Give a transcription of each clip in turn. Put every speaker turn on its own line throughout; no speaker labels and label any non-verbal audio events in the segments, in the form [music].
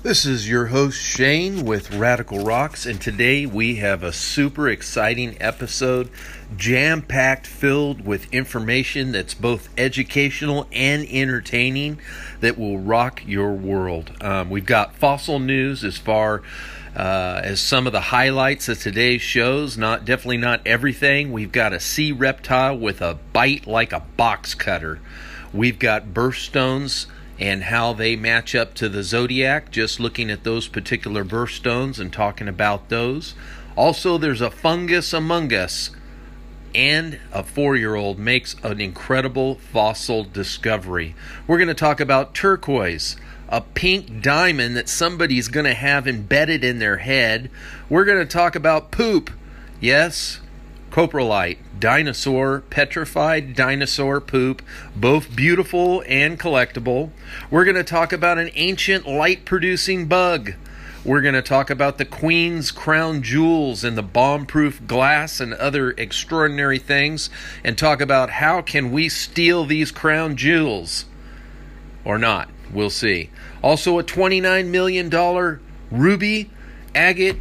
This is your host Shane with Radical Rocks, and today we have a super exciting episode, jam packed, filled with information that's both educational and entertaining that will rock your world. Um, we've got fossil news as far uh, as some of the highlights of today's shows. Not definitely not everything. We've got a sea reptile with a bite like a box cutter. We've got birthstones and how they match up to the zodiac, just looking at those particular birthstones and talking about those. Also, there's a fungus among us, and a four year old makes an incredible fossil discovery. We're going to talk about turquoise, a pink diamond that somebody's going to have embedded in their head. We're going to talk about poop. Yes, coprolite, dinosaur, petrified dinosaur poop, both beautiful and collectible. We're going to talk about an ancient light producing bug. We're going to talk about the Queen's crown jewels and the bomb-proof glass and other extraordinary things and talk about how can we steal these crown jewels or not. We'll see. Also a 29 million dollar ruby agate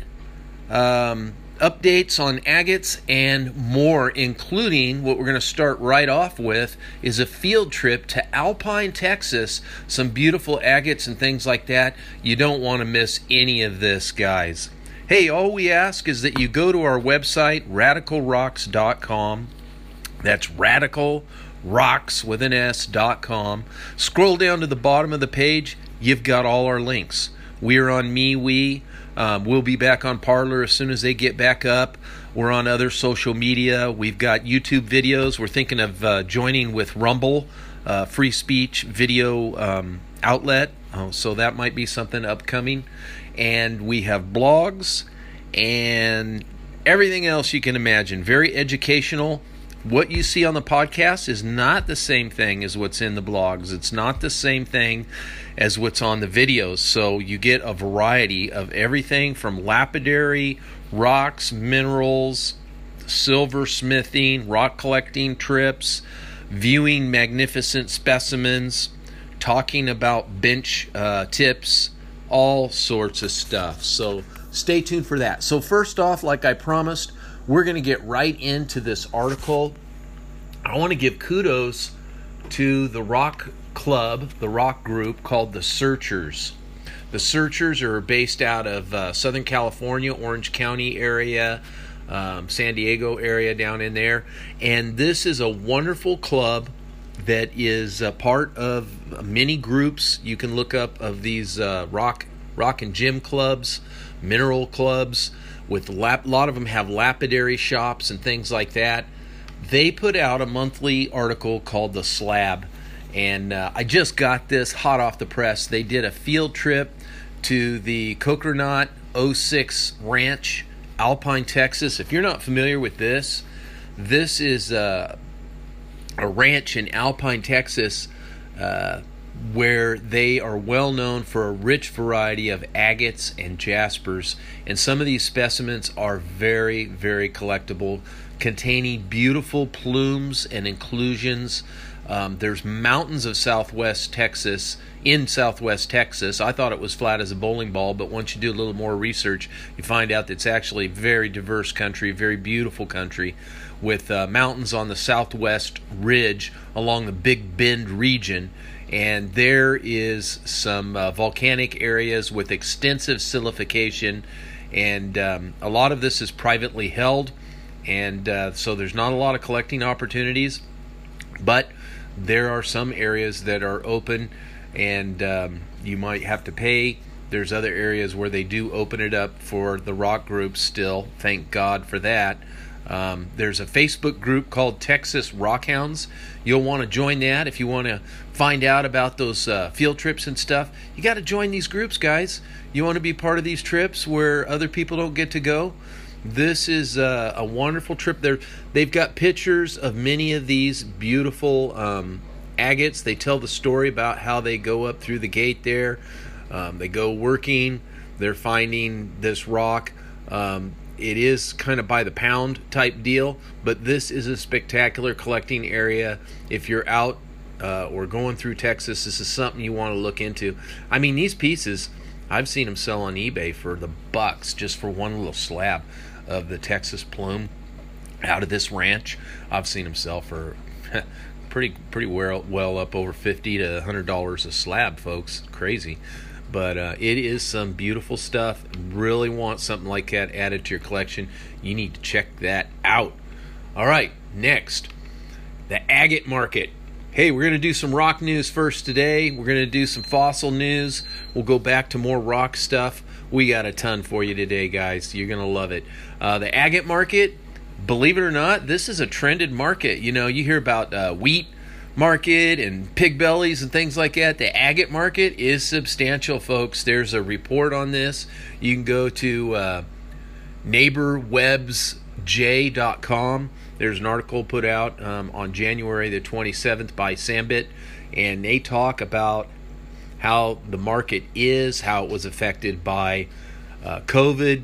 um, updates on agates and more, including what we're going to start right off with is a field trip to Alpine, Texas. Some beautiful agates and things like that. You don't want to miss any of this, guys. Hey, all we ask is that you go to our website, radicalrocks.com. That's radical rocks with an s.com. Scroll down to the bottom of the page, you've got all our links. We're on MeWe. Um, we'll be back on Parler as soon as they get back up. We're on other social media. We've got YouTube videos. We're thinking of uh, joining with Rumble, uh, free speech video um, outlet. Uh, so that might be something upcoming. And we have blogs and everything else you can imagine. Very educational what you see on the podcast is not the same thing as what's in the blogs. It's not the same thing as what's on the videos. So you get a variety of everything from lapidary, rocks, minerals, silversmithing, rock collecting trips, viewing magnificent specimens, talking about bench uh, tips, all sorts of stuff. So stay tuned for that. So, first off, like I promised, we're going to get right into this article. I want to give kudos to the rock club, the rock group called the Searchers. The Searchers are based out of uh, Southern California, Orange County area, um, San Diego area down in there. And this is a wonderful club that is a part of many groups you can look up of these uh, rock rock and gym clubs, mineral clubs with lap, a lot of them have lapidary shops and things like that. They put out a monthly article called The Slab, and uh, I just got this hot off the press. They did a field trip to the Kokernot 06 Ranch, Alpine, Texas. If you're not familiar with this, this is uh, a ranch in Alpine, Texas. Uh, where they are well known for a rich variety of agates and jaspers. And some of these specimens are very, very collectible, containing beautiful plumes and inclusions. Um, there's mountains of southwest Texas in southwest Texas. I thought it was flat as a bowling ball, but once you do a little more research, you find out that it's actually a very diverse country, very beautiful country, with uh, mountains on the southwest ridge along the Big Bend region and there is some uh, volcanic areas with extensive silicification, and um, a lot of this is privately held, and uh, so there's not a lot of collecting opportunities, but there are some areas that are open, and um, you might have to pay. There's other areas where they do open it up for the rock groups still. Thank God for that. Um, there's a Facebook group called Texas Rockhounds. You'll want to join that if you want to find out about those uh, field trips and stuff. You got to join these groups, guys. You want to be part of these trips where other people don't get to go. This is uh, a wonderful trip. There, they've got pictures of many of these beautiful um, agates. They tell the story about how they go up through the gate there. Um, they go working. They're finding this rock. Um, it is kind of by the pound type deal, but this is a spectacular collecting area. If you're out uh, or going through Texas, this is something you want to look into. I mean, these pieces, I've seen them sell on eBay for the bucks just for one little slab of the Texas plume out of this ranch. I've seen them sell for [laughs] pretty pretty well well up over fifty to hundred dollars a slab, folks. Crazy, but uh, it is some beautiful stuff. Really want something like that added to your collection? You need to check that out. All right, next, the agate market. Hey, we're going to do some rock news first today. We're going to do some fossil news. We'll go back to more rock stuff. We got a ton for you today, guys. You're going to love it. Uh, the agate market, believe it or not, this is a trended market. You know, you hear about uh, wheat market and pig bellies and things like that. The agate market is substantial, folks. There's a report on this. You can go to uh, neighborwebsj.com. There's an article put out um, on January the 27th by Sambit, and they talk about how the market is, how it was affected by uh, COVID,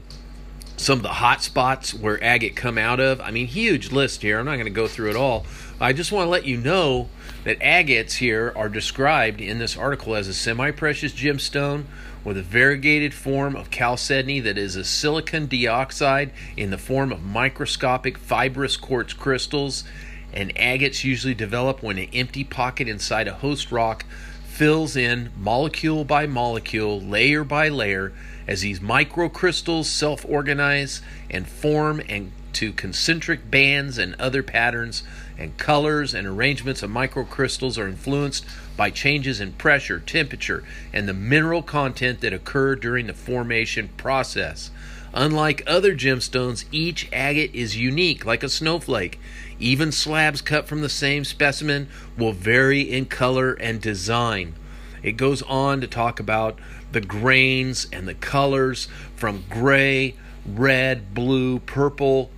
some of the hot spots where agate come out of. I mean, huge list here. I'm not going to go through it all. I just want to let you know that agates here are described in this article as a semi-precious gemstone with a variegated form of chalcedony that is a silicon dioxide in the form of microscopic fibrous quartz crystals. And agates usually develop when an empty pocket inside a host rock fills in molecule by molecule, layer by layer, as these microcrystals self organize and form into concentric bands and other patterns, and colors and arrangements of microcrystals are influenced by changes in pressure, temperature, and the mineral content that occur during the formation process. Unlike other gemstones, each agate is unique, like a snowflake. Even slabs cut from the same specimen will vary in color and design. It goes on to talk about the grains and the colors from gray, red, blue, purple,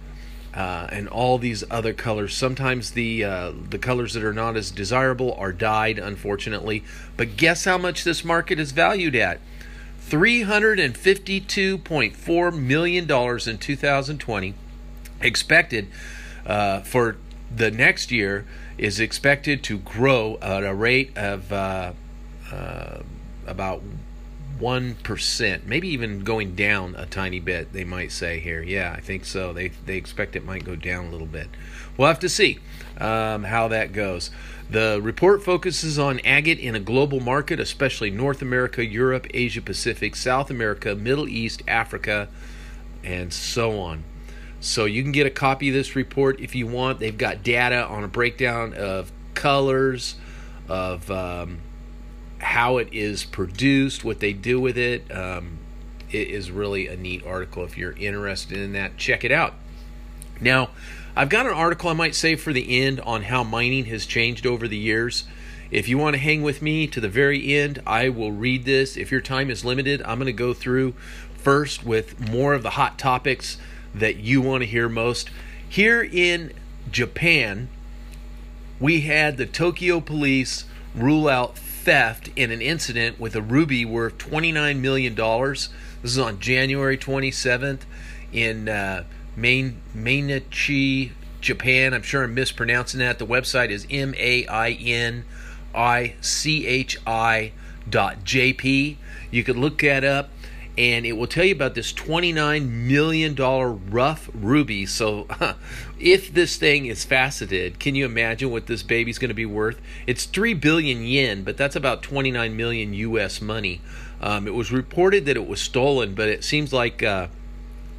uh, and all these other colors. Sometimes the uh, the colors that are not as desirable are dyed, unfortunately. But guess how much this market is valued at? $352.4 million in 2020. Expected uh, for the next year is expected to grow at a rate of uh, uh, about 1%, maybe even going down a tiny bit, they might say here. Yeah, I think so. They, they expect it might go down a little bit. We'll have to see um, how that goes. The report focuses on agate in a global market, especially North America, Europe, Asia Pacific, South America, Middle East, Africa, and so on. So you can get a copy of this report if you want. They've got data on a breakdown of colors, of um, how it is produced, what they do with it. Um, it is really a neat article. If you're interested in that, check it out. Now, I've got an article I might save for the end on how mining has changed over the years. If you want to hang with me to the very end, I will read this. If your time is limited, I'm going to go through first with more of the hot topics that you want to hear most. Here in Japan, we had the Tokyo police rule out theft in an incident with a ruby worth $29 million. This is on January 27th in uh, Main, Mainichi, Japan. I'm sure I'm mispronouncing that. The website is M A I N I C H I dot JP. You could look that up and it will tell you about this $29 million rough ruby. So, [laughs] if this thing is faceted, can you imagine what this baby's going to be worth? It's 3 billion yen, but that's about 29 million US money. Um, it was reported that it was stolen, but it seems like. Uh,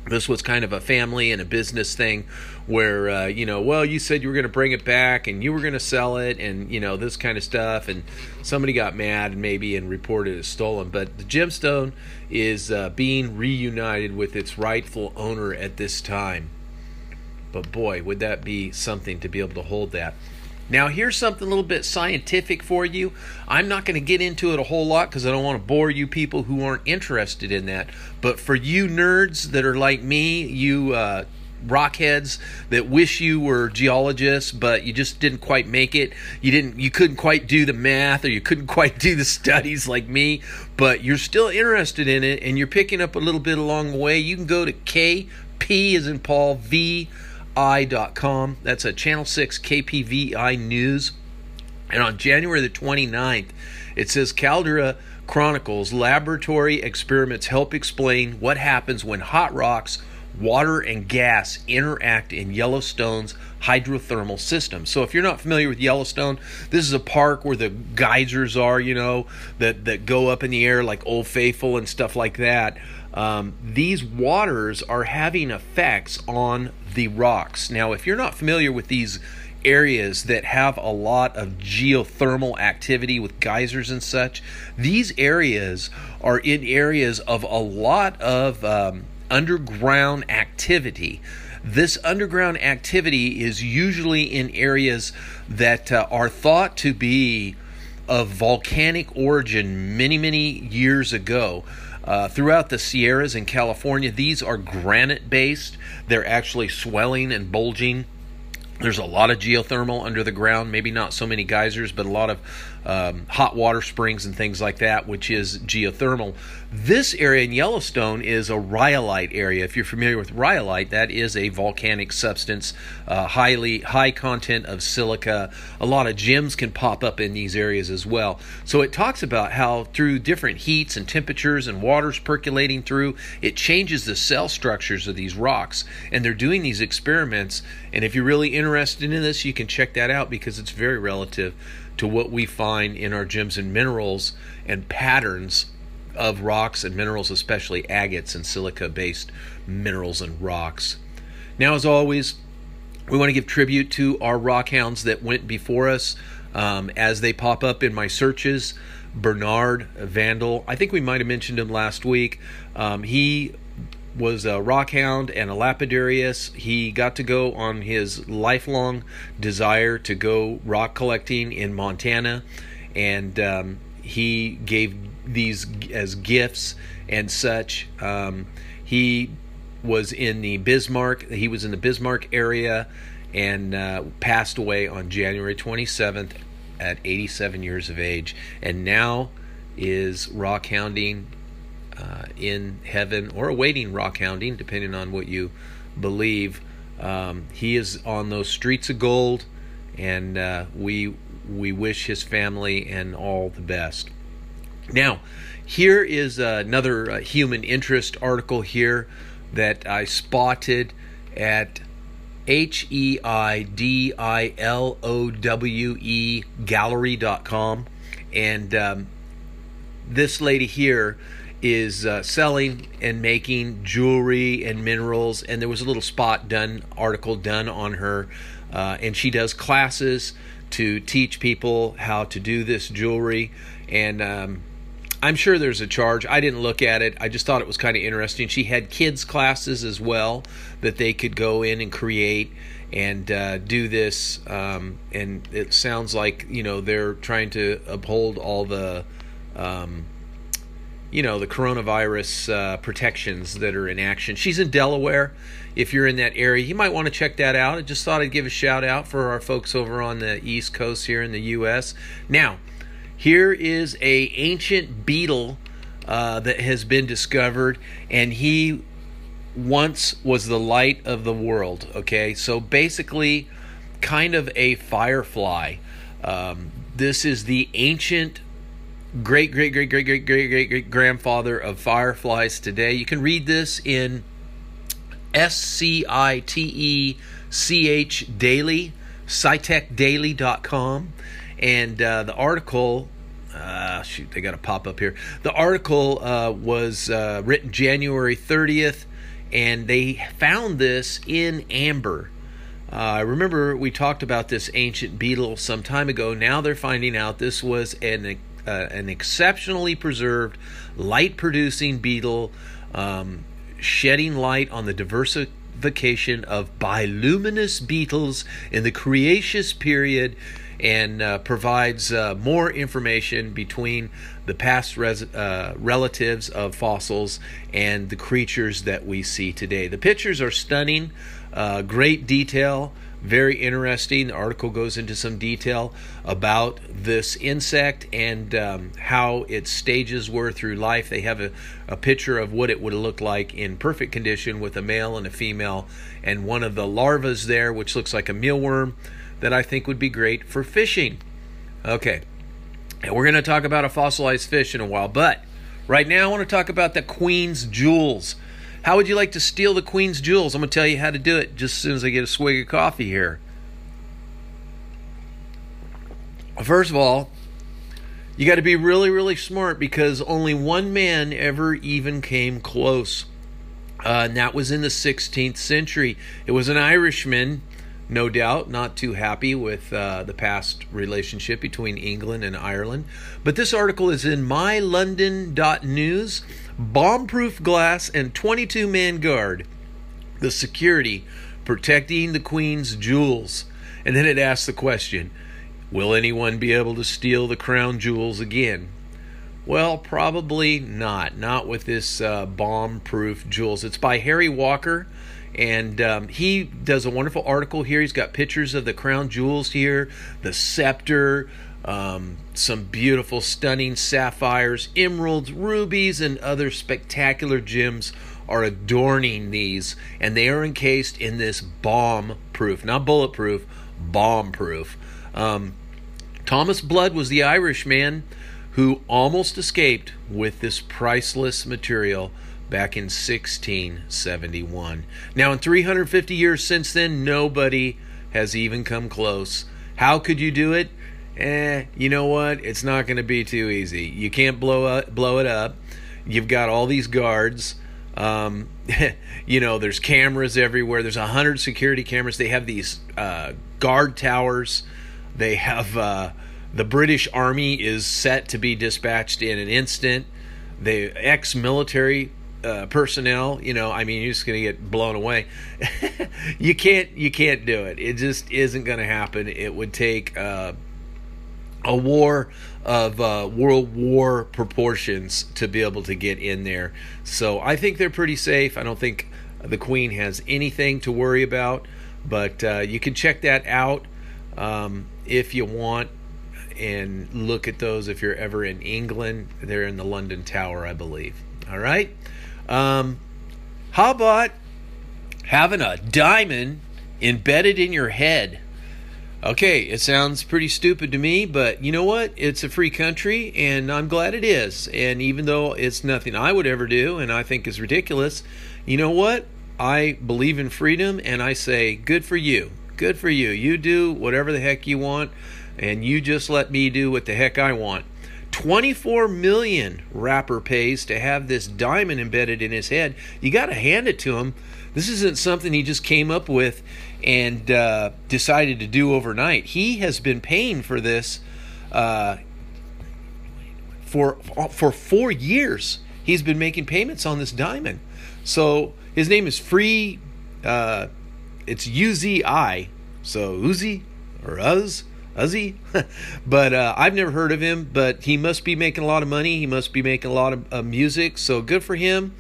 this was kind of a family and a business thing where uh, you know well you said you were going to bring it back and you were going to sell it and you know this kind of stuff. And somebody got mad maybe and reported it stolen. But the gemstone is uh, being reunited with its rightful owner at this time. But boy would that be something to be able to hold that now, here's something a little bit scientific for you. I'm not going to get into it a whole lot because I don't want to bore you people who aren't interested in that. But for you nerds that are like me, you uh, rockheads that wish you were geologists but you just didn't quite make it you didn't you couldn't quite do the math or you couldn't [laughs] quite do the studies like me but you're still interested in it and you're picking up a little bit along the way you can go to kp as in paul v i.com. That's a Channel 6 KPVI News. And on January the 29th, it says Caldera Chronicles laboratory experiments help explain what happens when hot rocks, water, and gas interact in Yellowstone's hydrothermal system. So if you're not familiar with Yellowstone, this is a park where the geysers are, you know, that, that go up in the air like Old Faithful and stuff like that. Um, these waters are having effects on the rocks. Now, if you're not familiar with these areas that have a lot of geothermal activity with geysers and such, these areas are in areas of a lot of um, underground activity. This underground activity is usually in areas that uh, are thought to be of volcanic origin many, many years ago. Uh, throughout the Sierras in California, these are granite based. They're actually swelling and bulging there's a lot of geothermal under the ground, maybe not so many geysers, but a lot of um, hot water springs and things like that, which is geothermal. This area in Yellowstone is a rhyolite area. If you're familiar with rhyolite, that is a volcanic substance, uh, highly high content of silica. A lot of gems can pop up in these areas as well. So it talks about how through different heats and temperatures and waters percolating through, it changes the cell structures of these rocks. And they're doing these experiments. And if you're really interested in this, you can check that out because it's very relative to what we find in our gems and minerals and patterns of rocks and minerals, especially agates and silica based minerals and rocks. Now, as always, we want to give tribute to our rock hounds that went before us um, as they pop up in my searches. Bernard Vandal, I think we might have mentioned him last week. Um, he was a rockhound and a lapidarius. He got to go on his lifelong desire to go rock collecting in Montana, and um, he gave these as gifts and such. Um, he was in the Bismarck. He was in the Bismarck area and uh, passed away on January 27th at 87 years of age, and now is rock hounding uh, in heaven or awaiting rock hounding, depending on what you believe. Um, he is on those streets of gold, and uh, we we wish his family and all the best. Now, here is another uh, human interest article here that I spotted at H E I D I L O W E gallery.com. And um, this lady here is uh, selling and making jewelry and minerals. And there was a little spot done, article done on her. Uh, and she does classes to teach people how to do this jewelry. And um, I'm sure there's a charge. I didn't look at it. I just thought it was kind of interesting. She had kids' classes as well that they could go in and create and uh, do this. Um, and it sounds like, you know, they're trying to uphold all the. Um, you know the coronavirus uh, protections that are in action. She's in Delaware. If you're in that area, you might want to check that out. I just thought I'd give a shout out for our folks over on the East Coast here in the U.S. Now, here is a ancient beetle uh, that has been discovered, and he once was the light of the world. Okay, so basically, kind of a firefly. Um, this is the ancient great, great, great, great, great, great, great, great grandfather of fireflies today. You can read this in S C I T E C H Daily, scitechdaily.com. And uh, the article, uh, shoot, they got to pop up here. The article uh, was uh, written January 30th, and they found this in amber. Uh, I remember we talked about this ancient beetle some time ago. Now they're finding out this was an uh, an exceptionally preserved, light producing beetle, um, shedding light on the diversification of bioluminescent beetles in the Cretaceous period and uh, provides uh, more information between the past res- uh, relatives of fossils and the creatures that we see today. The pictures are stunning, uh, great detail very interesting. The article goes into some detail about this insect and um, how its stages were through life. They have a, a picture of what it would look like in perfect condition with a male and a female, and one of the larvae there, which looks like a mealworm, that I think would be great for fishing. Okay. And we're going to talk about a fossilized fish in a while. But right now, I want to talk about the Queen's jewels. How would you like to steal the Queen's jewels? I'm going to tell you how to do it just as soon as I get a swig of coffee here. First of all, you got to be really, really smart because only one man ever even came close. Uh, and that was in the 16th century. It was an Irishman, no doubt, not too happy with uh, the past relationship between England and Ireland. But this article is in mylondon.news. Bomb-proof glass and 22 man guard. The security protecting the Queen's jewels. And then it asks the question Will anyone be able to steal the crown jewels again? Well, probably not. Not with this uh, bomb proof jewels. It's by Harry Walker, and um, he does a wonderful article here. He's got pictures of the crown jewels here, the scepter, um, some beautiful, stunning sapphires, emeralds, rubies, and other spectacular gems are adorning these, and they are encased in this bomb proof, not bulletproof, bomb proof. Um, Thomas Blood was the Irishman who almost escaped with this priceless material back in 1671. Now, in 350 years since then, nobody has even come close. How could you do it? Eh, you know what? It's not going to be too easy. You can't blow up, blow it up. You've got all these guards. Um, [laughs] you know, there's cameras everywhere. There's a hundred security cameras. They have these uh, guard towers they have uh, the British Army is set to be dispatched in an instant. The ex-military uh, personnel, you know, I mean, you're just going to get blown away. [laughs] you can't, you can't do it. It just isn't going to happen. It would take uh, a war of uh, World War proportions to be able to get in there. So I think they're pretty safe. I don't think the Queen has anything to worry about. But uh, you can check that out. Um, if you want and look at those if you're ever in England. They're in the London Tower, I believe. All right. Um, how about having a diamond embedded in your head? Okay, it sounds pretty stupid to me, but you know what? It's a free country, and I'm glad it is. And even though it's nothing I would ever do, and I think is ridiculous, you know what? I believe in freedom, and I say, good for you good for you. You do whatever the heck you want, and you just let me do what the heck I want. 24 million rapper pays to have this diamond embedded in his head. You got to hand it to him. This isn't something he just came up with and uh, decided to do overnight. He has been paying for this uh, for for four years. He's been making payments on this diamond. So his name is Free uh, it's UZI, so Uzi or Uz. Uzzy, [laughs] but uh, I've never heard of him. But he must be making a lot of money. He must be making a lot of uh, music. So good for him.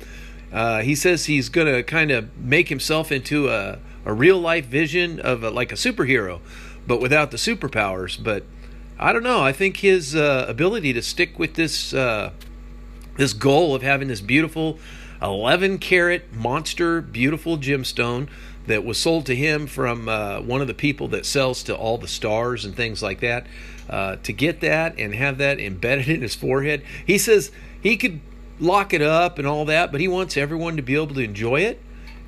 Uh, he says he's going to kind of make himself into a, a real life vision of a, like a superhero, but without the superpowers. But I don't know. I think his uh, ability to stick with this uh, this goal of having this beautiful 11 carat monster, beautiful gemstone that was sold to him from uh, one of the people that sells to all the stars and things like that. Uh, to get that and have that embedded [laughs] in his forehead, he says he could lock it up and all that, but he wants everyone to be able to enjoy it.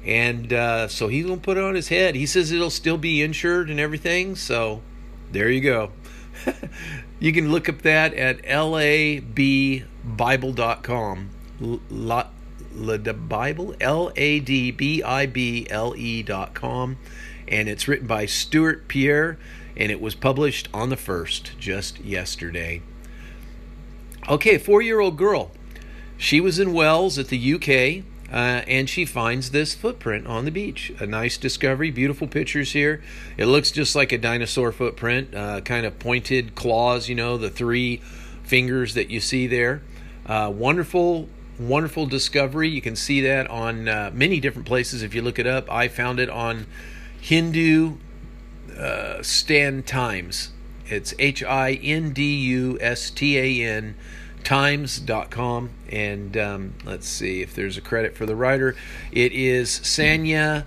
And uh, so he's going to put it on his head. He says it'll still be insured and everything. So there you go. [laughs] you can look up that at labbible.com. The bible, L A D B I B L E dot com. And it's written by Stuart Pierre, and it was published on the 1st, just yesterday. Okay, four year old girl. She was in Wales at the UK, uh, and she finds this footprint on the beach. A nice discovery, beautiful pictures here. It looks just like a dinosaur footprint, uh, kind of pointed claws, you know, the three fingers that you see there. Uh, wonderful wonderful discovery. You can see that on uh, many different places if you look it up. I found it on Hindu uh, Stan Times. It's H I N D U S T A N times.com. And um, let's see if there's a credit for the writer. It is Sanya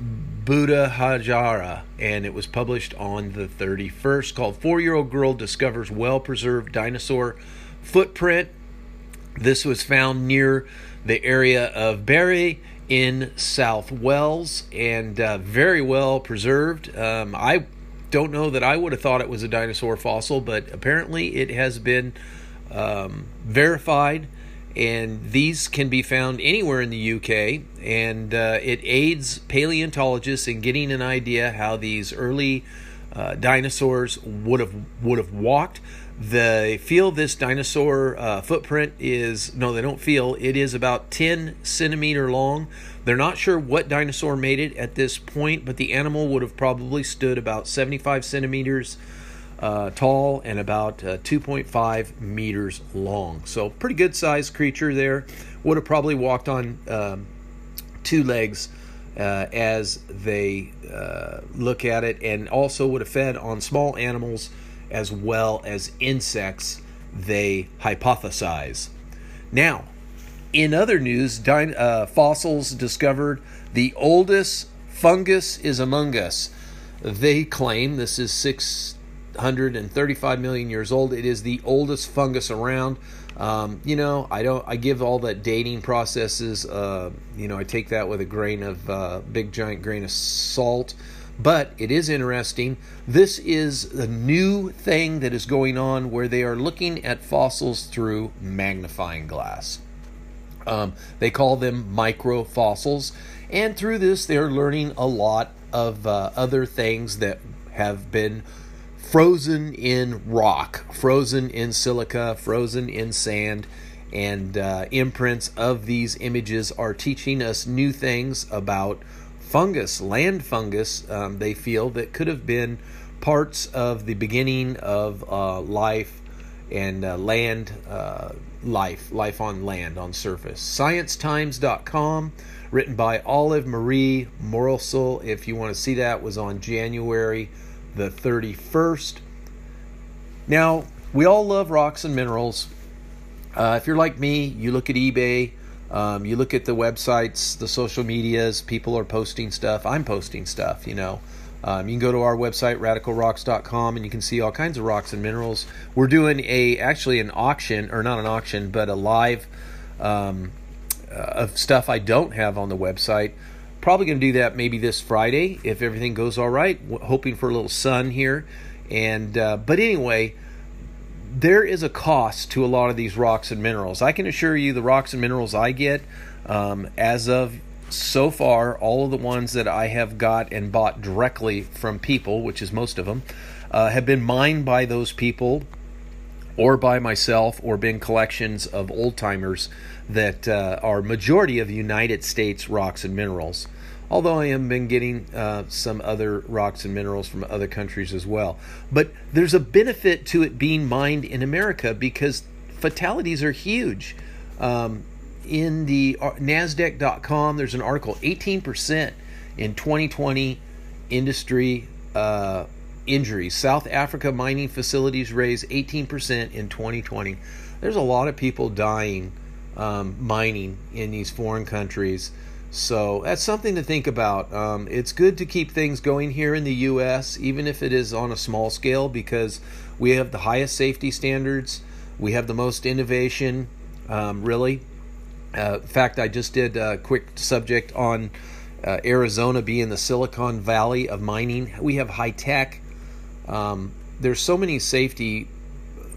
Buddha Hajara, and it was published on the 31st, called Four Year Old Girl Discovers Well Preserved Dinosaur Footprint. This was found near the area of Barry in South Wales and uh, very well preserved. Um, I don't know that I would have thought it was a dinosaur fossil, but apparently it has been um, verified. And these can be found anywhere in the UK, and uh, it aids paleontologists in getting an idea how these early uh, dinosaurs would have would have walked. They feel this dinosaur uh, footprint is no, they don't feel it is about 10 centimeter long. They're not sure what dinosaur made it at this point, but the animal would have probably stood about 75 centimeters uh, tall and about uh, 2.5 meters long. So, pretty good sized creature there. Would have probably walked on um, two legs uh, as they uh, look at it, and also would have fed on small animals as well as insects, they hypothesize. Now, in other news, uh, fossils discovered the oldest fungus is among us. They claim this is 635 million years old. It is the oldest fungus around. Um, you know, I don't. I give all that dating processes. Uh, you know, I take that with a grain of uh, big giant grain of salt. But it is interesting. This is a new thing that is going on where they are looking at fossils through magnifying glass. Um, they call them microfossils, and through this, they're learning a lot of uh, other things that have been frozen in rock, frozen in silica, frozen in sand, and uh, imprints of these images are teaching us new things about fungus, land fungus, um, they feel that could have been parts of the beginning of uh, life and uh, land uh, life, life on land, on surface. ScienceTimes.com, written by Olive Marie Morosel. If you want to see that, was on January the 31st. Now, we all love rocks and minerals. Uh, if you're like me, you look at eBay um, you look at the websites, the social medias, people are posting stuff. I'm posting stuff, you know. Um, you can go to our website, radicalrocks.com, and you can see all kinds of rocks and minerals. We're doing a actually an auction, or not an auction, but a live um, uh, of stuff I don't have on the website. Probably going to do that maybe this Friday if everything goes all right. hoping for a little sun here, and uh, but anyway, there is a cost to a lot of these rocks and minerals. I can assure you, the rocks and minerals I get, um, as of so far, all of the ones that I have got and bought directly from people, which is most of them, uh, have been mined by those people or by myself or been collections of old timers that uh, are majority of United States rocks and minerals although I have been getting uh, some other rocks and minerals from other countries as well. But there's a benefit to it being mined in America because fatalities are huge. Um, in the uh, NASDAQ.com, there's an article 18% in 2020 industry uh, injuries. South Africa mining facilities raised 18% in 2020. There's a lot of people dying um, mining in these foreign countries. So that's something to think about. Um, it's good to keep things going here in the U.S., even if it is on a small scale, because we have the highest safety standards, we have the most innovation, um, really. Uh, in fact, I just did a quick subject on uh, Arizona being the Silicon Valley of mining. We have high tech. Um, there's so many safety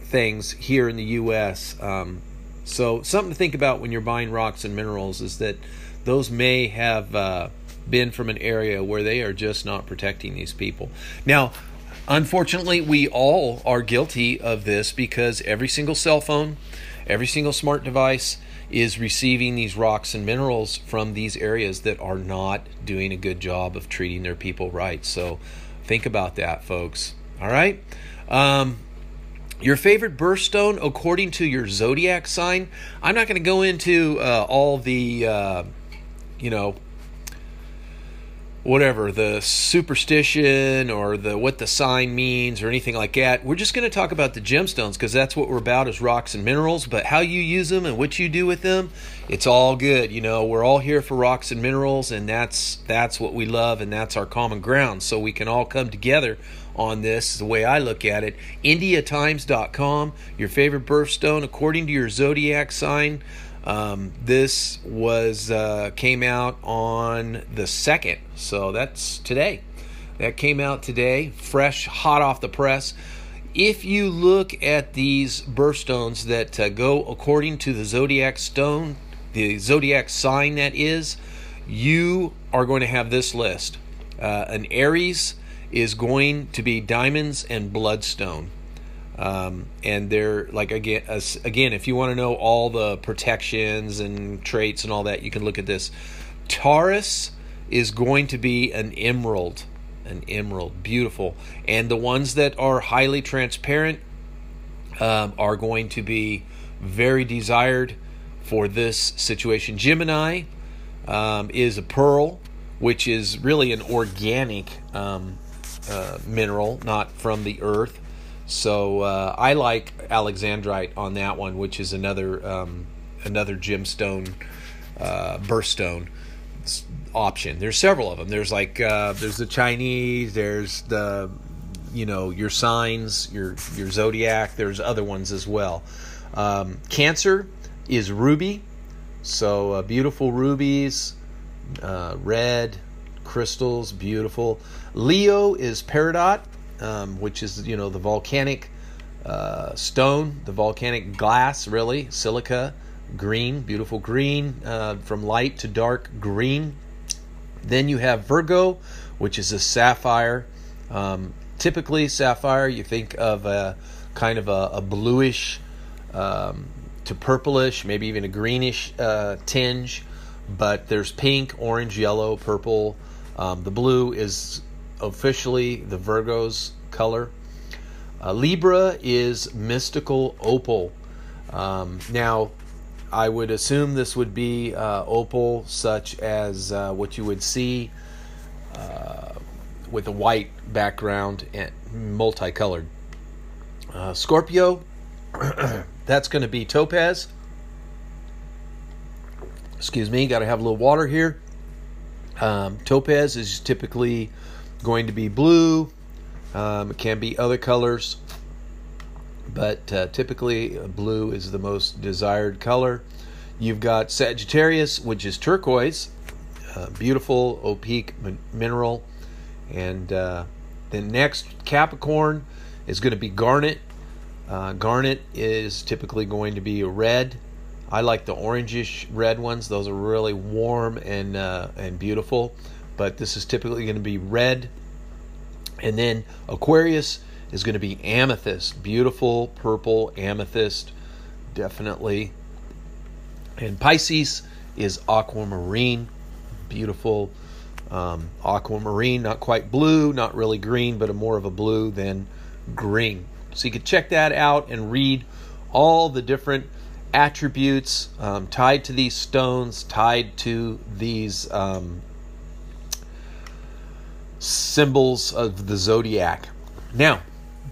things here in the U.S. Um, so something to think about when you're buying rocks and minerals is that those may have uh, been from an area where they are just not protecting these people. Now, unfortunately, we all are guilty of this because every single cell phone, every single smart device is receiving these rocks and minerals from these areas that are not doing a good job of treating their people right. So think about that, folks. All right. Um, your favorite birthstone according to your zodiac sign. I'm not going to go into uh, all the uh, you know, whatever the superstition or the what the sign means or anything like that. We're just going to talk about the gemstones because that's what we're about is rocks and minerals. But how you use them and what you do with them, it's all good. You know, we're all here for rocks and minerals, and that's that's what we love, and that's our common ground. So we can all come together on this. The way I look at it, IndiaTimes.com, your favorite birthstone according to your zodiac sign. Um, this was uh, came out on the second, so that's today. That came out today, fresh, hot off the press. If you look at these birthstones that uh, go according to the zodiac stone, the zodiac sign that is, you are going to have this list. Uh, an Aries is going to be diamonds and bloodstone. Um, and they're like again, again, if you want to know all the protections and traits and all that, you can look at this. Taurus is going to be an emerald, an emerald, beautiful, and the ones that are highly transparent um, are going to be very desired for this situation. Gemini um, is a pearl, which is really an organic um, uh, mineral, not from the earth. So uh, I like alexandrite on that one, which is another um, another gemstone uh, birthstone option. There's several of them. There's like uh, there's the Chinese. There's the you know your signs, your your zodiac. There's other ones as well. Um, cancer is ruby, so uh, beautiful rubies, uh, red crystals, beautiful. Leo is peridot um, which is you know the volcanic uh, stone, the volcanic glass, really silica, green, beautiful green, uh, from light to dark green. Then you have Virgo, which is a sapphire. Um, typically, sapphire you think of a kind of a, a bluish um, to purplish, maybe even a greenish uh, tinge. But there's pink, orange, yellow, purple. Um, the blue is officially the Virgo's color. Uh, Libra is mystical opal. Um, now, I would assume this would be uh, opal, such as uh, what you would see uh, with a white background and multicolored. Uh, Scorpio, [clears throat] that's going to be topaz. Excuse me, got to have a little water here. Um, topaz is typically going to be blue. Um, it can be other colors, but uh, typically uh, blue is the most desired color. You've got Sagittarius, which is turquoise, uh, beautiful opaque mineral. And uh, then next, Capricorn is going to be garnet. Uh, garnet is typically going to be red. I like the orangish red ones; those are really warm and uh, and beautiful but this is typically going to be red. And then Aquarius is going to be amethyst, beautiful purple amethyst, definitely. And Pisces is aquamarine, beautiful um, aquamarine, not quite blue, not really green, but a more of a blue than green. So you can check that out and read all the different attributes um, tied to these stones, tied to these um, symbols of the zodiac. Now,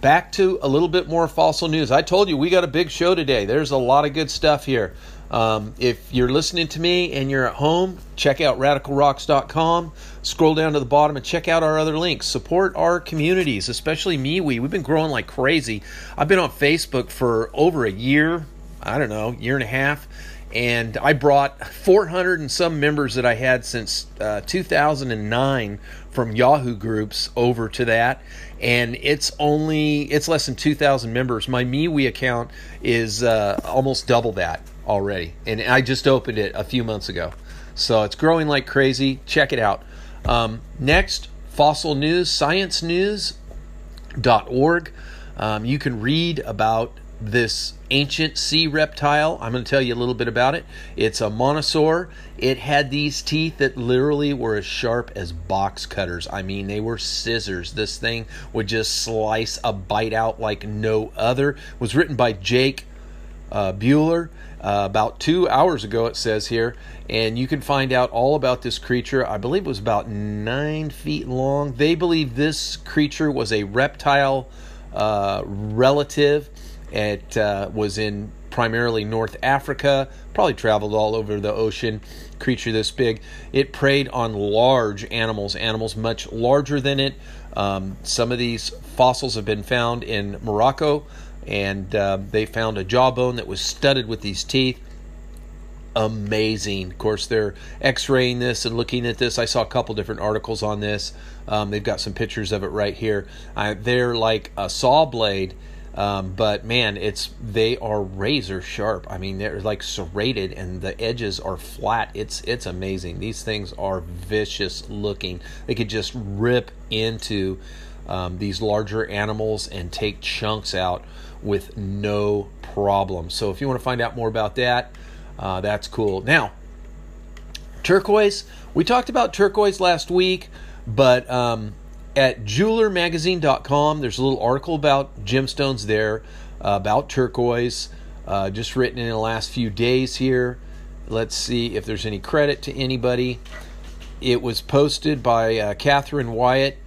back to a little bit more fossil news. I told you we got a big show today. There's a lot of good stuff here. Um, if you're listening to me and you're at home, check out radicalrocks.com. Scroll down to the bottom and check out our other links. Support our communities, especially MeWe. We've been growing like crazy. I've been on Facebook for over a year, I don't know, year and a half and I brought 400 and some members that I had since uh, 2009 from Yahoo groups over to that, and it's only it's less than 2,000 members. My MeWe account is uh, almost double that already, and I just opened it a few months ago, so it's growing like crazy. Check it out. Um, next, fossil news, sciencenews.org. Um, you can read about this ancient sea reptile. I'm going to tell you a little bit about it. It's a mosasaur. It had these teeth that literally were as sharp as box cutters. I mean, they were scissors. This thing would just slice a bite out like no other. It was written by Jake uh, Buehler. uh, about two hours ago, it says here, and you can find out all about this creature. I believe it was about nine feet long. They believe this creature was a reptile uh, relative. It uh, was in primarily North Africa, probably traveled all over the ocean. Creature this big. It preyed on large animals, animals much larger than it. Um, some of these fossils have been found in Morocco, and uh, they found a jawbone that was studded with these teeth. Amazing. Of course, they're x raying this and looking at this. I saw a couple different articles on this. Um, they've got some pictures of it right here. They're like a saw blade um, but man, it's they are razor sharp. I mean, they're like serrated, and the edges are flat. It's it's amazing. These things are vicious looking. They could just rip into um, these larger animals and take chunks out with no problem. So if you want to find out more about that, uh, that's cool. Now, turquoise. We talked about turquoise last week, but um, at jewelermagazine.com. There's a little article about gemstones there, uh, about turquoise, uh, just written in the last few days here. Let's see if there's any credit to anybody. It was posted by uh, Catherine Wyatt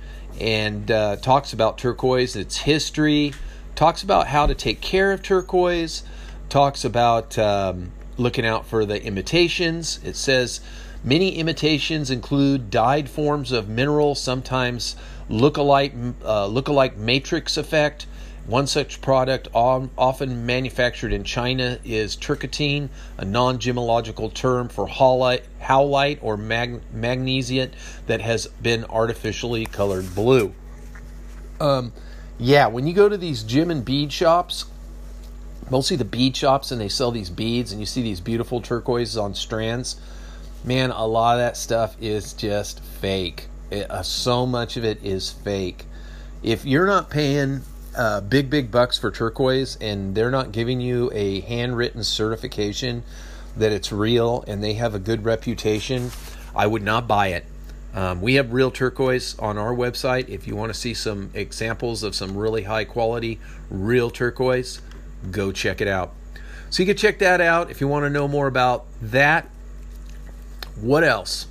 and uh, talks about turquoise, its history, talks about how to take care of turquoise, talks about um, looking out for the imitations. It says many imitations include dyed forms of mineral, sometimes look-alike, uh, look-alike matrix effect. One such product, often manufactured in China, is turquenite, a non gemological term for howlite or mag- magnesite that has been artificially colored blue. Um, yeah, when you go to these gem and bead shops, mostly the bead shops, and they sell these beads, and you see these beautiful turquoises on strands, man, a lot of that stuff is just fake. It, uh, so much of it is fake. If you're not paying uh, big, big bucks for turquoise and they're not giving you a handwritten certification that it's real and they have a good reputation, I would not buy it. Um, we have real turquoise on our website. If you want to see some examples of some really high quality real turquoise, go check it out. So you can check that out if you want to know more about that. What else?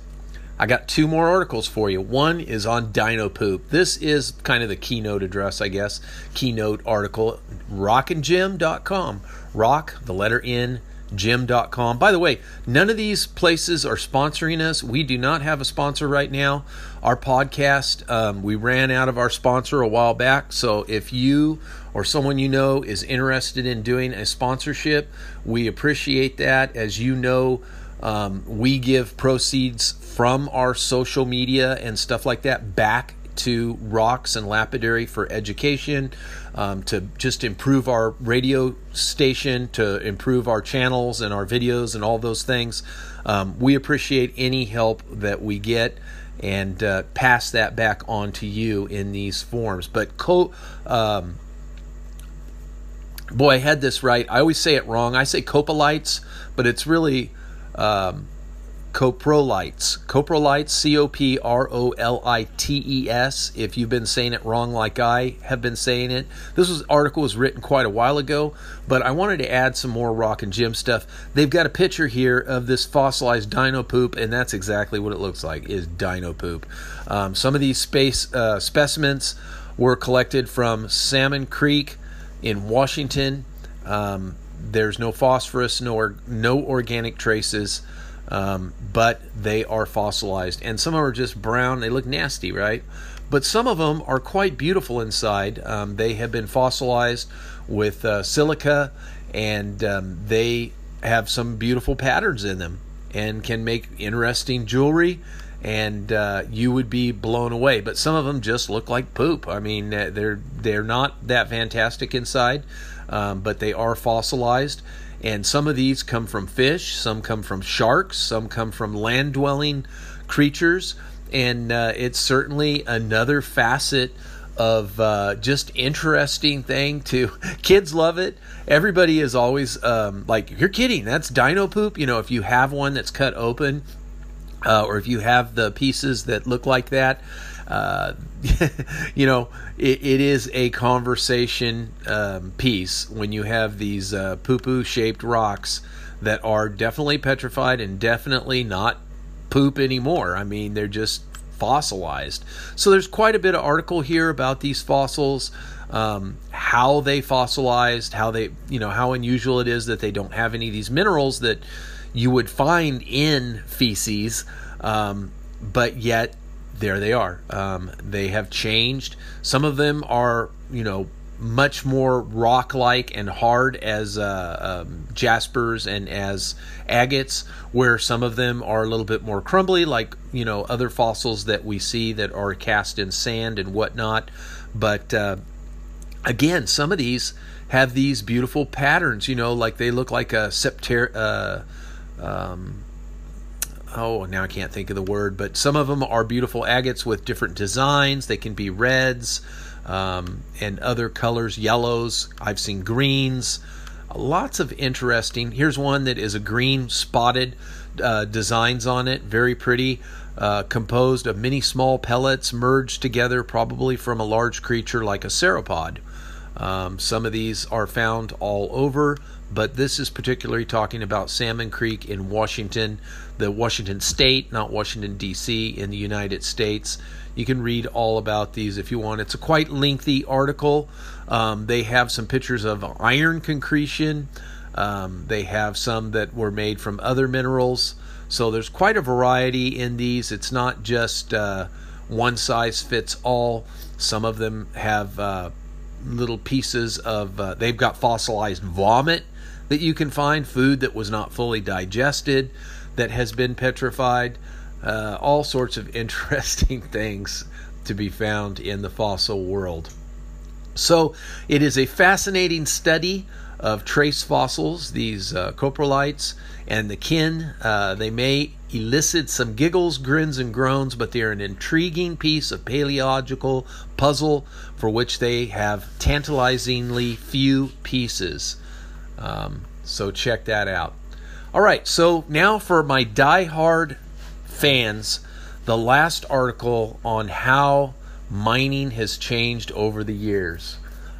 I got two more articles for you. One is on dino poop. This is kind of the keynote address, I guess. Keynote article, rockandgem.com. Rock, the letter N, gem.com. By the way, none of these places are sponsoring us. We do not have a sponsor right now. Our podcast, um, we ran out of our sponsor a while back. So if you or someone you know is interested in doing a sponsorship, we appreciate that. As you know, um, we give proceeds from our social media and stuff like that back to Rocks and Lapidary for education, um, to just improve our radio station, to improve our channels and our videos and all those things. Um, we appreciate any help that we get and uh, pass that back on to you in these forms. But co- um, boy, I had this right. I always say it wrong. I say coprolites, but it's really um, coprolites. Coprolites, C O P R O L I T E S. If you've been saying it wrong like I have been saying it, this was article was written quite a while ago, but I wanted to add some more rock and gem stuff. They've got a picture here of this fossilized dino poop, and that's exactly what it looks like is dino poop. Um, some of these space uh, specimens were collected from Salmon Creek in Washington. Um, there's no phosphorus, no, no organic traces um, but they are fossilized. And some of them are just brown. They look nasty, right? But some of them are quite beautiful inside. Um, they have been fossilized with uh, silica, and um, they have some beautiful patterns in them and can make interesting jewelry. And uh, you would be blown away. But some of them just look like poop. I mean, uh, they're they're not that fantastic inside, um, but they are fossilized and some of these come from fish, some come from sharks, some come from land dwelling creatures. And uh, it's certainly another facet of uh, just interesting thing to [laughs] kids love it everybody is always um, like you're kidding that's dino poop you know if you have one that's cut open uh, or if you have the pieces that look like that uh, [laughs] you know, it, it is a conversation um, piece when you have these uh, poo poo shaped rocks that are definitely petrified and definitely not poop anymore. I mean, they're just fossilized. So there's quite a bit of article here about these fossils, um, how they fossilized, how they, you know, how unusual it is that they don't have any of these minerals that you would find in feces, um, but yet there they are. Um, they have changed. Some of them are, you know, much more rock-like and hard as uh, um, jaspers and as agates, where some of them are a little bit more crumbly, like you know other fossils that we see that are cast in sand and whatnot. But uh, again, some of these have these beautiful patterns. You know, like they look like a septer. Uh, um, oh, now I can't think of the word, but some of them are beautiful agates with different designs. They can be reds um, and other colors, yellows. I've seen greens. Lots of interesting. Here's one that is a green spotted uh, designs on it, very pretty. Uh, composed of many small pellets merged together, probably from a large creature like a sauropod. Um, some of these are found all over, but this is particularly talking about Salmon Creek in Washington, the Washington State, not Washington, D.C., in the United States. You can read all about these if you want. It's a quite lengthy article. Um, they have some pictures of iron concretion. Um, they have some that were made from other minerals. So there's quite a variety in these. It's not just uh, one size fits all. Some of them have uh, little pieces of, uh, they've got fossilized vomit that you can find, food that was not fully digested, that has been petrified uh, all sorts of [laughs] interesting things to be found in the fossil world. So it is a fascinating study of trace fossils, these uh, coprolites and the kin. Uh, they may elicit some giggles, grins, and groans, but they are an intriguing piece of paleological puzzle for which they have tantalizingly few pieces. Um, so check that out. All right, so now for my die-hard fans the last article on how mining has changed over the years.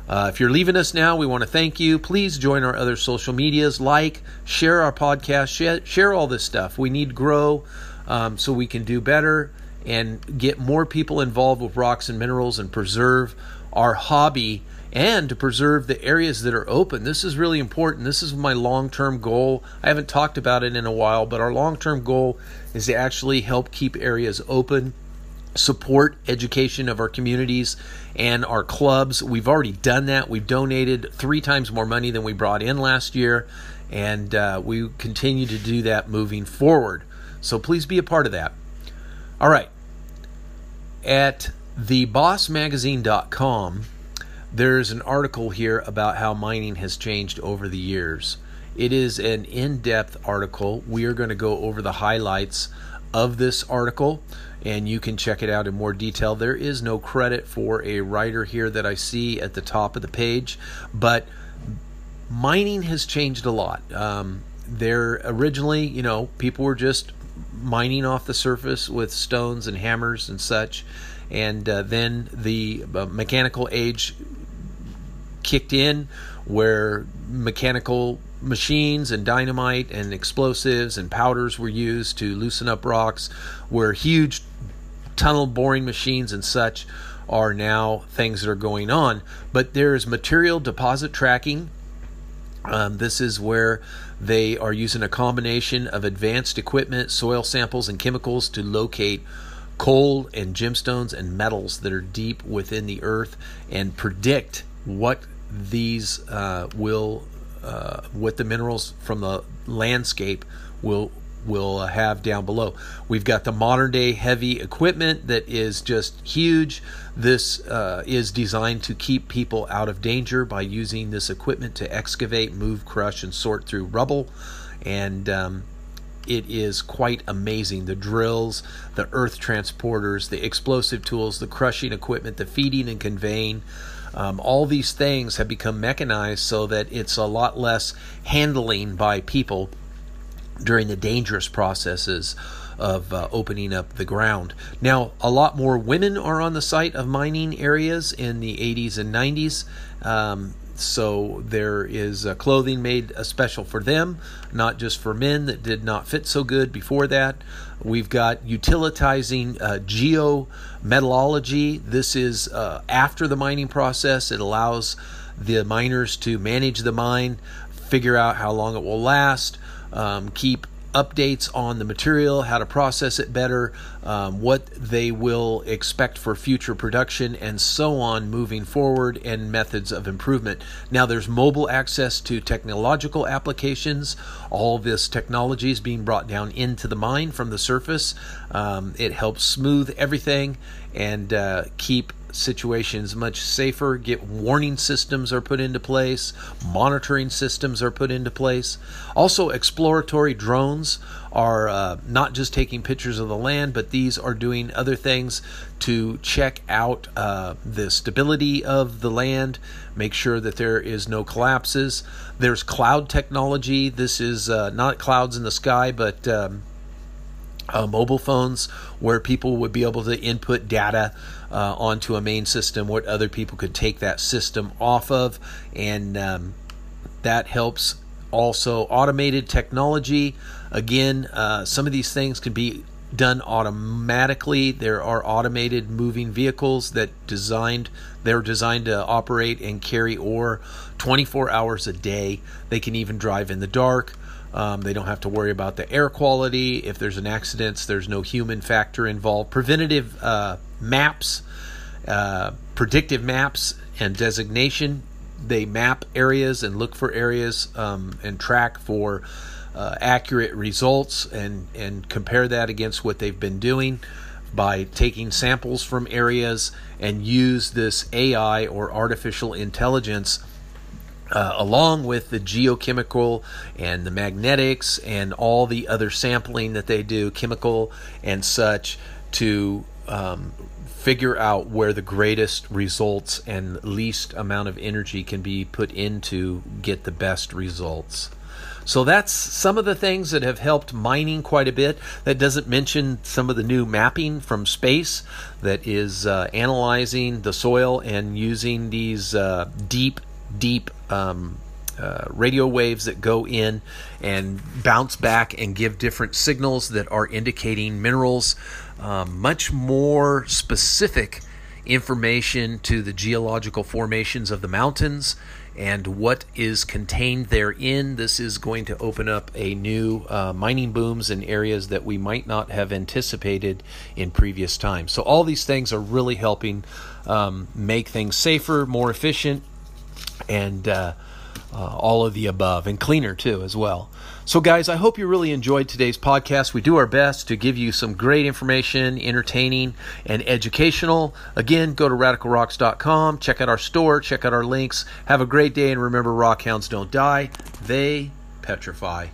Uh, if you're leaving us now, we want to thank you. Please join our other social medias, like, share our podcast, share, share all this stuff. We need grow um, so we can do better and get more people involved with rocks and minerals and preserve our hobby and to preserve the areas that are open. This is really important. This is my long term goal. I haven't talked about it in a while, but our long term goal is to actually help keep areas open, support education of our communities and our clubs. We've already done that. We've donated three times more money than we brought in last year, and uh, we continue to do that moving forward. So please be a part of that. All right. At thebossmagazine.com, there's an article here about how mining has changed over the years. It is an in depth article. We are going to go over the highlights of this article and you can check it out in more detail. There is no credit for a writer here that I see at the top of the page, but mining has changed a lot. Um, there originally, you know, people were just mining off the surface with stones and hammers and such, and uh, then the uh, mechanical age kicked in where mechanical machines and dynamite and explosives and powders were used to loosen up rocks, where huge tunnel boring machines and such are now things that are going on. But there is material deposit tracking. Um, this is where they are using a combination of advanced equipment, soil samples, and chemicals to locate coal and gemstones and metals that are deep within the earth and predict what these uh, will uh, what the minerals from the landscape will will have down below. We've got the modern day heavy equipment that is just huge. This uh, is designed to keep people out of danger by using this equipment to excavate, move, crush, and sort through rubble. And um, it is quite amazing. The drills, the earth transporters, the explosive tools, the crushing equipment, the feeding and conveying. Um, all these things have become mechanized so that it's a lot less handling by people during the dangerous processes of uh, opening up the ground. Now, a lot more women are on the site of mining areas in the 80s and 90s. Um, so there is uh, clothing made uh, special for them, not just for men that did not fit so good before that. We've got utilitizing uh, geometallurgy. This is uh, after the mining process. It allows the miners to manage the mine, figure out how long it will last, um, keep updates on the material, how to process it better, um, what they will expect for future production, and so on moving forward, and methods of improvement. Now, there's mobile access to technological applications. All this technology is being brought down into the mine from the surface. Um, it helps smooth everything and uh, keep situations much safer. Get warning systems are put into place, monitoring systems are put into place. Also, exploratory drones are uh, not just taking pictures of the land, but these are doing other things to check out uh, the stability of the land, make sure that there is no collapses. There's cloud technology. This is uh, not clouds in the sky, but um, uh, mobile phones where people would be able to input data uh, onto a main system, what other people could take that system off of, and um, that helps. Also, automated technology. Again, uh, some of these things can be done automatically. There are automated moving vehicles that designed they're designed to operate and carry ore 24 hours a day. They can even drive in the dark. Um, they don't have to worry about the air quality. If there's an accident, there's no human factor involved. Preventative uh, maps, uh, predictive maps, and designation. They map areas and look for areas um, and track for uh, accurate results and, and compare that against what they've been doing by taking samples from areas and use this AI or artificial intelligence uh, along with the geochemical and the magnetics and all the other sampling that they do, chemical and such, to um, figure out where the greatest results and least amount of energy can be put into get the best results. So that's some of the things that have helped mining quite a bit. That doesn't mention some of the new mapping from space that is uh, analyzing the soil and using these uh, deep deep um, uh, radio waves that go in and bounce back and give different signals that are indicating minerals, um, much more specific information to the geological formations of the mountains and what is contained therein. This is going to open up a new uh, mining booms in areas that we might not have anticipated in previous times. So, all these things are really helping um, make things safer, more efficient, and uh, uh, all of the above, and cleaner too, as well. So, guys, I hope you really enjoyed today's podcast. We do our best to give you some great information, entertaining, and educational. Again, go to radicalrocks.com, check out our store, check out our links. Have a great day, and remember, rockhounds don't die, they petrify.